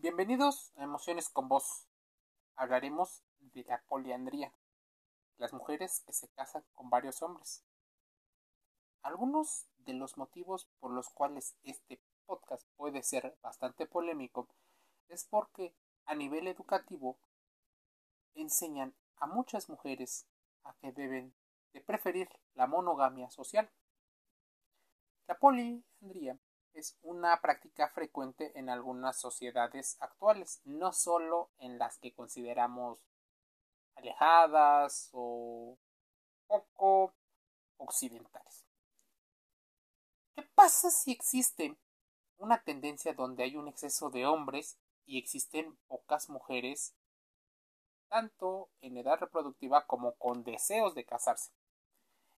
Bienvenidos a Emociones con Vos. Hablaremos de la poliandría, las mujeres que se casan con varios hombres. Algunos de los motivos por los cuales este podcast puede ser bastante polémico es porque a nivel educativo enseñan a muchas mujeres a que deben de preferir la monogamia social. La poliandría es una práctica frecuente en algunas sociedades actuales, no solo en las que consideramos alejadas o poco occidentales. ¿Qué pasa si existe una tendencia donde hay un exceso de hombres y existen pocas mujeres, tanto en edad reproductiva como con deseos de casarse?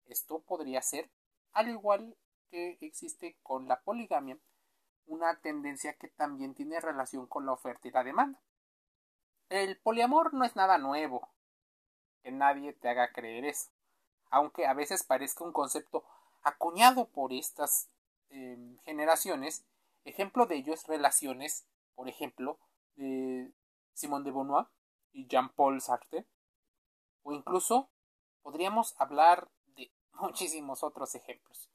Esto podría ser, al igual que existe con la poligamia una tendencia que también tiene relación con la oferta y la demanda. El poliamor no es nada nuevo, que nadie te haga creer eso, aunque a veces parezca un concepto acuñado por estas em, generaciones. Ejemplo de ello es relaciones, por ejemplo, de Simone de Beauvoir y Jean-Paul Sartre, o incluso podríamos hablar de muchísimos otros ejemplos.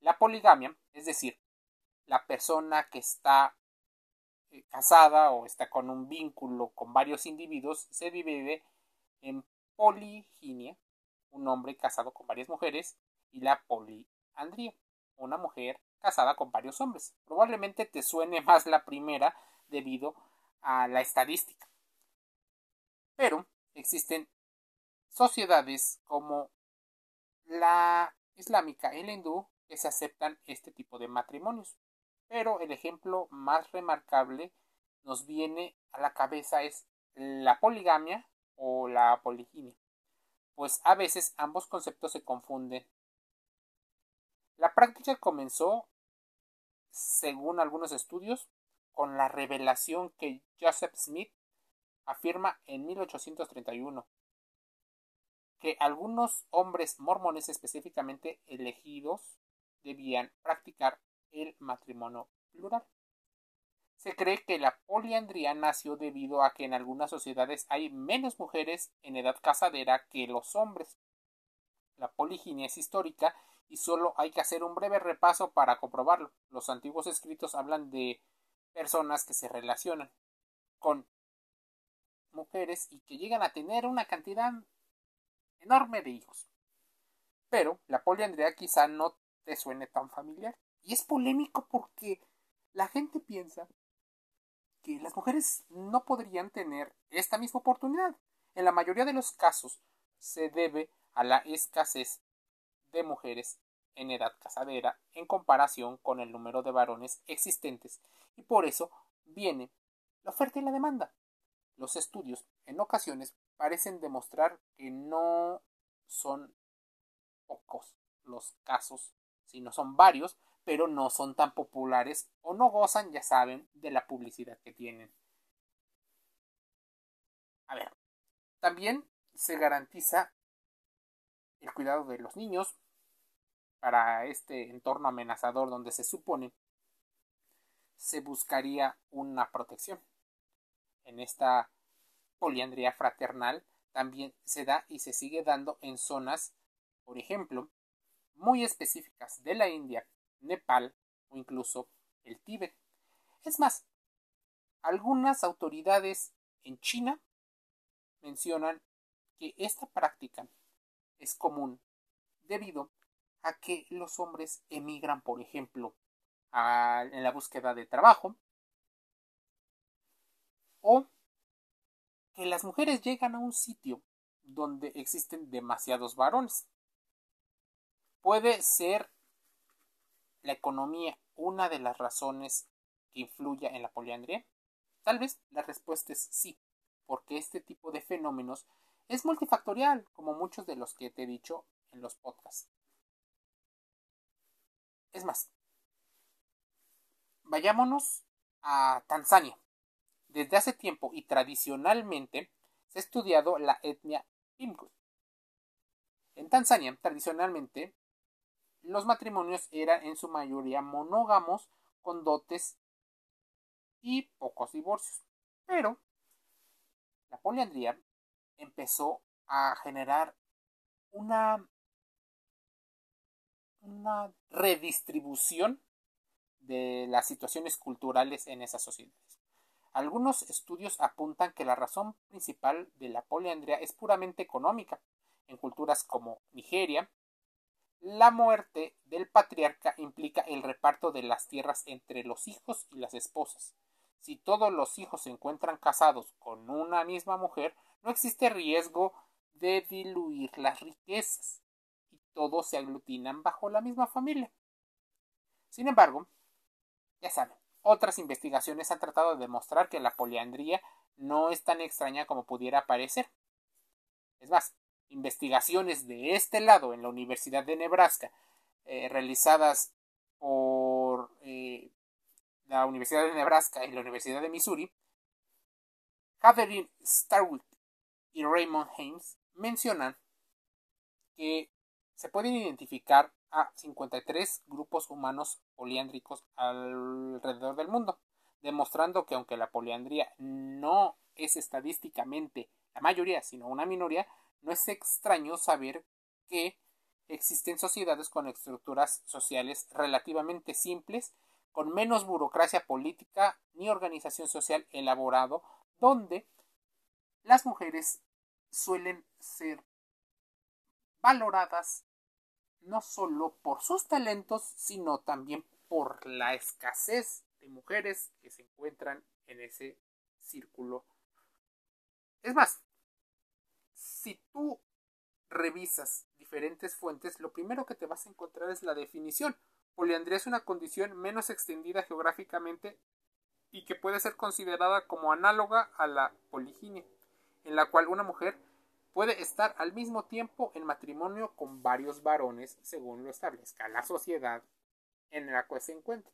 La poligamia, es decir, la persona que está eh, casada o está con un vínculo con varios individuos, se divide en poliginia, un hombre casado con varias mujeres, y la poliandría, una mujer casada con varios hombres. Probablemente te suene más la primera debido a la estadística. Pero existen sociedades como la islámica y la hindú que se aceptan este tipo de matrimonios. Pero el ejemplo más remarcable nos viene a la cabeza es la poligamia o la poliginia, pues a veces ambos conceptos se confunden. La práctica comenzó, según algunos estudios, con la revelación que Joseph Smith afirma en 1831 que algunos hombres mormones específicamente elegidos debían practicar el matrimonio plural. Se cree que la poliandría nació debido a que en algunas sociedades hay menos mujeres en edad casadera que los hombres. La poliginia es histórica y solo hay que hacer un breve repaso para comprobarlo. Los antiguos escritos hablan de personas que se relacionan con mujeres y que llegan a tener una cantidad enorme de hijos. Pero la poliandría quizá no te suene tan familiar. Y es polémico porque la gente piensa que las mujeres no podrían tener esta misma oportunidad. En la mayoría de los casos se debe a la escasez de mujeres en edad casadera en comparación con el número de varones existentes y por eso viene la oferta y la demanda. Los estudios en ocasiones parecen demostrar que no son pocos los casos si no son varios, pero no son tan populares o no gozan, ya saben, de la publicidad que tienen. A ver, también se garantiza el cuidado de los niños para este entorno amenazador donde se supone se buscaría una protección. En esta poliandría fraternal también se da y se sigue dando en zonas, por ejemplo, muy específicas de la India, Nepal o incluso el Tíbet. Es más, algunas autoridades en China mencionan que esta práctica es común debido a que los hombres emigran, por ejemplo, en la búsqueda de trabajo o que las mujeres llegan a un sitio donde existen demasiados varones. ¿Puede ser la economía una de las razones que influya en la poliandría? Tal vez la respuesta es sí, porque este tipo de fenómenos es multifactorial, como muchos de los que te he dicho en los podcasts. Es más, vayámonos a Tanzania. Desde hace tiempo y tradicionalmente se ha estudiado la etnia Pimkut. En Tanzania, tradicionalmente, los matrimonios eran en su mayoría monógamos con dotes y pocos divorcios. Pero la poliandría empezó a generar una, redistribución de las situaciones culturales en esas sociedades. Algunos estudios apuntan que la razón principal de la poliandría es puramente económica. En culturas como Nigeria, la muerte del patriarca implica el reparto de las tierras entre los hijos y las esposas. Si todos los hijos se encuentran casados con una misma mujer, no existe riesgo de diluir las riquezas y todos se aglutinan bajo la misma familia. Sin embargo, ya saben, otras investigaciones han tratado de demostrar que la poliandría no es tan extraña como pudiera parecer. Es más, investigaciones de este lado en la Universidad de Nebraska, eh, realizadas por eh, la Universidad de Nebraska y la Universidad de Missouri, Catherine Starwick y Raymond Haynes mencionan que se pueden identificar a 53 grupos humanos poliándricos alrededor del mundo, demostrando que aunque la poliandría no es estadísticamente la mayoría, sino una minoría, no es extraño saber que existen sociedades con estructuras sociales relativamente simples, con menos burocracia política ni organización social elaborado, donde las mujeres suelen ser valoradas no solo por sus talentos, sino también por la escasez de mujeres que se encuentran en ese círculo. Es más, si tú revisas diferentes fuentes, lo primero que te vas a encontrar es la definición. Poliandría es una condición menos extendida geográficamente y que puede ser considerada como análoga a la poliginia, en la cual una mujer puede estar al mismo tiempo en matrimonio con varios varones según lo establezca la sociedad en la cual se encuentra.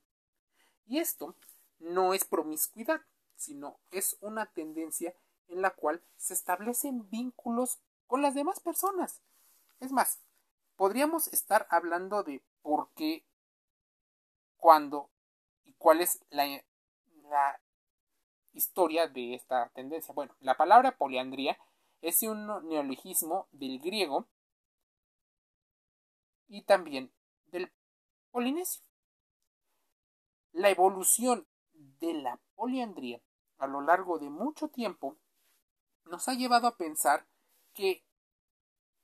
Y esto no es promiscuidad, sino es una tendencia en la cual se establecen vínculos con las demás personas. Es más, podríamos estar hablando de por qué, cuándo y cuál es la, la historia de esta tendencia. Bueno, la palabra poliandría es un neologismo del griego y también del polinesio. La evolución de la poliandría a lo largo de mucho tiempo nos ha llevado a pensar que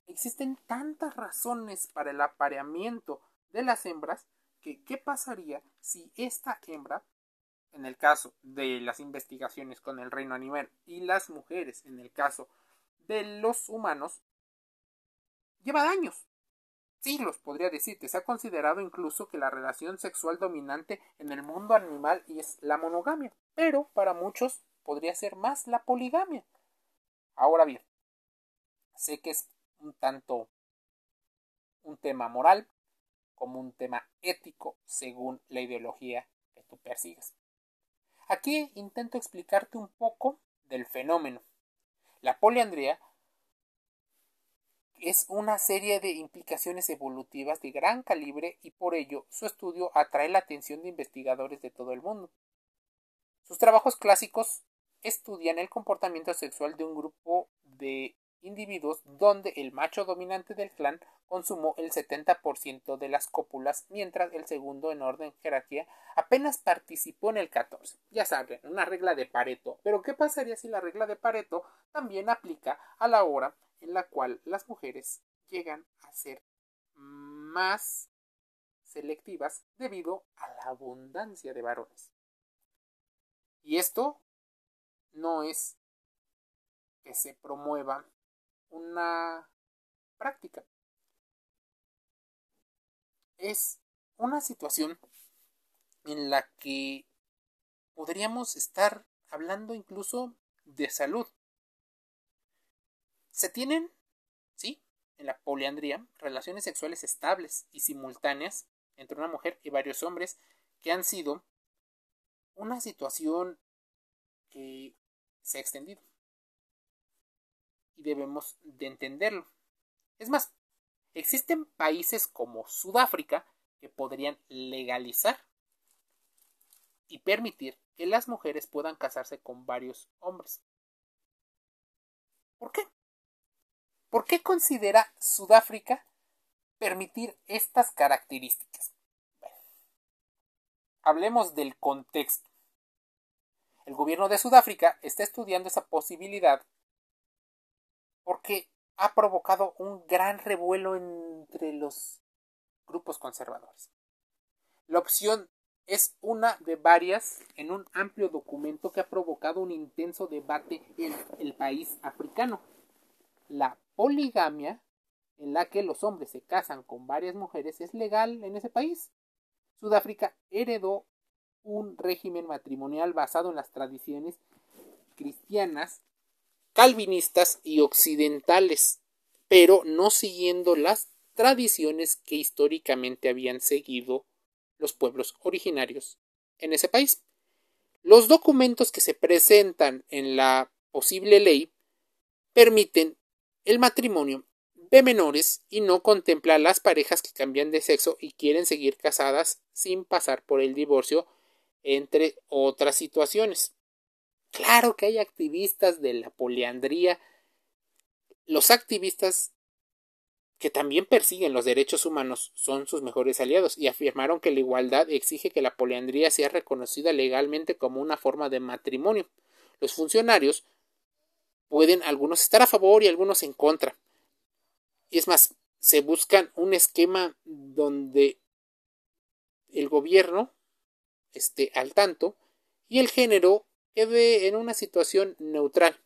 existen tantas razones para el apareamiento de las hembras que qué pasaría si esta hembra en el caso de las investigaciones con el reino animal y las mujeres en el caso de los humanos lleva años, siglos podría decirte. Se ha considerado incluso que la relación sexual dominante en el mundo animal es la monogamia, pero para muchos podría ser más la poligamia. Ahora bien, sé que es un tanto un tema moral como un tema ético según la ideología que tú persigues. Aquí intento explicarte un poco del fenómeno. La poliandría es una serie de implicaciones evolutivas de gran calibre y por ello su estudio atrae la atención de investigadores de todo el mundo. Sus trabajos clásicos estudian el comportamiento sexual de un grupo de individuos donde el macho dominante del clan consumó el 70% de las cópulas, mientras el segundo en orden jerarquía apenas participó en el 14. Ya saben, una regla de Pareto. Pero ¿qué pasaría si la regla de Pareto también aplica a la hora en la cual las mujeres llegan a ser más selectivas debido a la abundancia de varones? Y esto no es que se promueva una práctica. Es una situación en la que podríamos estar hablando incluso de salud. Se tienen, sí, en la poliandría, relaciones sexuales estables y simultáneas entre una mujer y varios hombres que han sido una situación que se ha extendido. Y debemos de entenderlo. Es más, existen países como Sudáfrica que podrían legalizar y permitir que las mujeres puedan casarse con varios hombres. ¿Por qué? ¿Por qué considera Sudáfrica permitir estas características? hablemos del contexto. El gobierno de Sudáfrica está estudiando esa posibilidad porque ha provocado un gran revuelo entre los grupos conservadores. La opción es una de varias en un amplio documento que ha provocado un intenso debate en el país africano. La poligamia, en la que los hombres se casan con varias mujeres, es legal en ese país. Sudáfrica heredó un régimen matrimonial basado en las tradiciones cristianas, calvinistas y occidentales, pero no siguiendo las tradiciones que históricamente habían seguido los pueblos originarios en ese país. Los documentos que se presentan en la posible ley permiten el matrimonio de menores y no contempla las parejas que cambian de sexo y quieren seguir casadas sin pasar por el divorcio, entre otras situaciones. Claro que hay activistas de la poliandría. Los activistas que también persiguen los derechos humanos son sus mejores aliados y afirmaron que la igualdad exige que la poliandría sea reconocida legalmente como una forma de matrimonio. Los funcionarios pueden algunos estar a favor y algunos en contra. Y es más, se buscan un esquema donde el gobierno esté al tanto y el género en una situación neutral.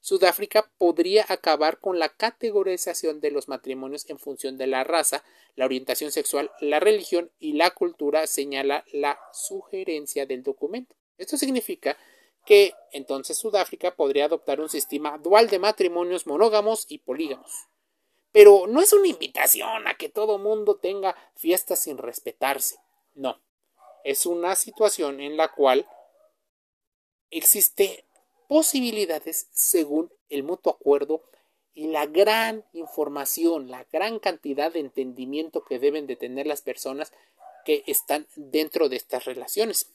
Sudáfrica podría acabar con la categorización de los matrimonios en función de la raza, la orientación sexual, la religión y la cultura, señala la sugerencia del documento. Esto significa que entonces Sudáfrica podría adoptar un sistema dual de matrimonios monógamos y polígamos. Pero no es una invitación a que todo mundo tenga fiestas sin respetarse. No. Es una situación en la cual existe posibilidades según el mutuo acuerdo y la gran información, la gran cantidad de entendimiento que deben de tener las personas que están dentro de estas relaciones.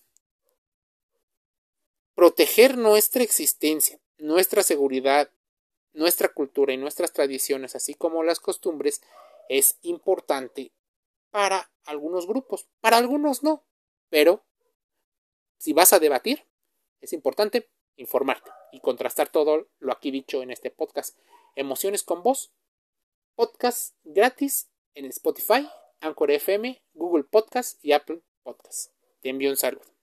Proteger nuestra existencia, nuestra seguridad, nuestra cultura y nuestras tradiciones, así como las costumbres, es importante para algunos grupos, para algunos no, pero si vas a debatir, es importante informarte y contrastar todo lo aquí dicho en este podcast. Emociones con voz, podcast gratis en Spotify, Anchor FM, Google Podcast y Apple Podcast. Te envío un saludo.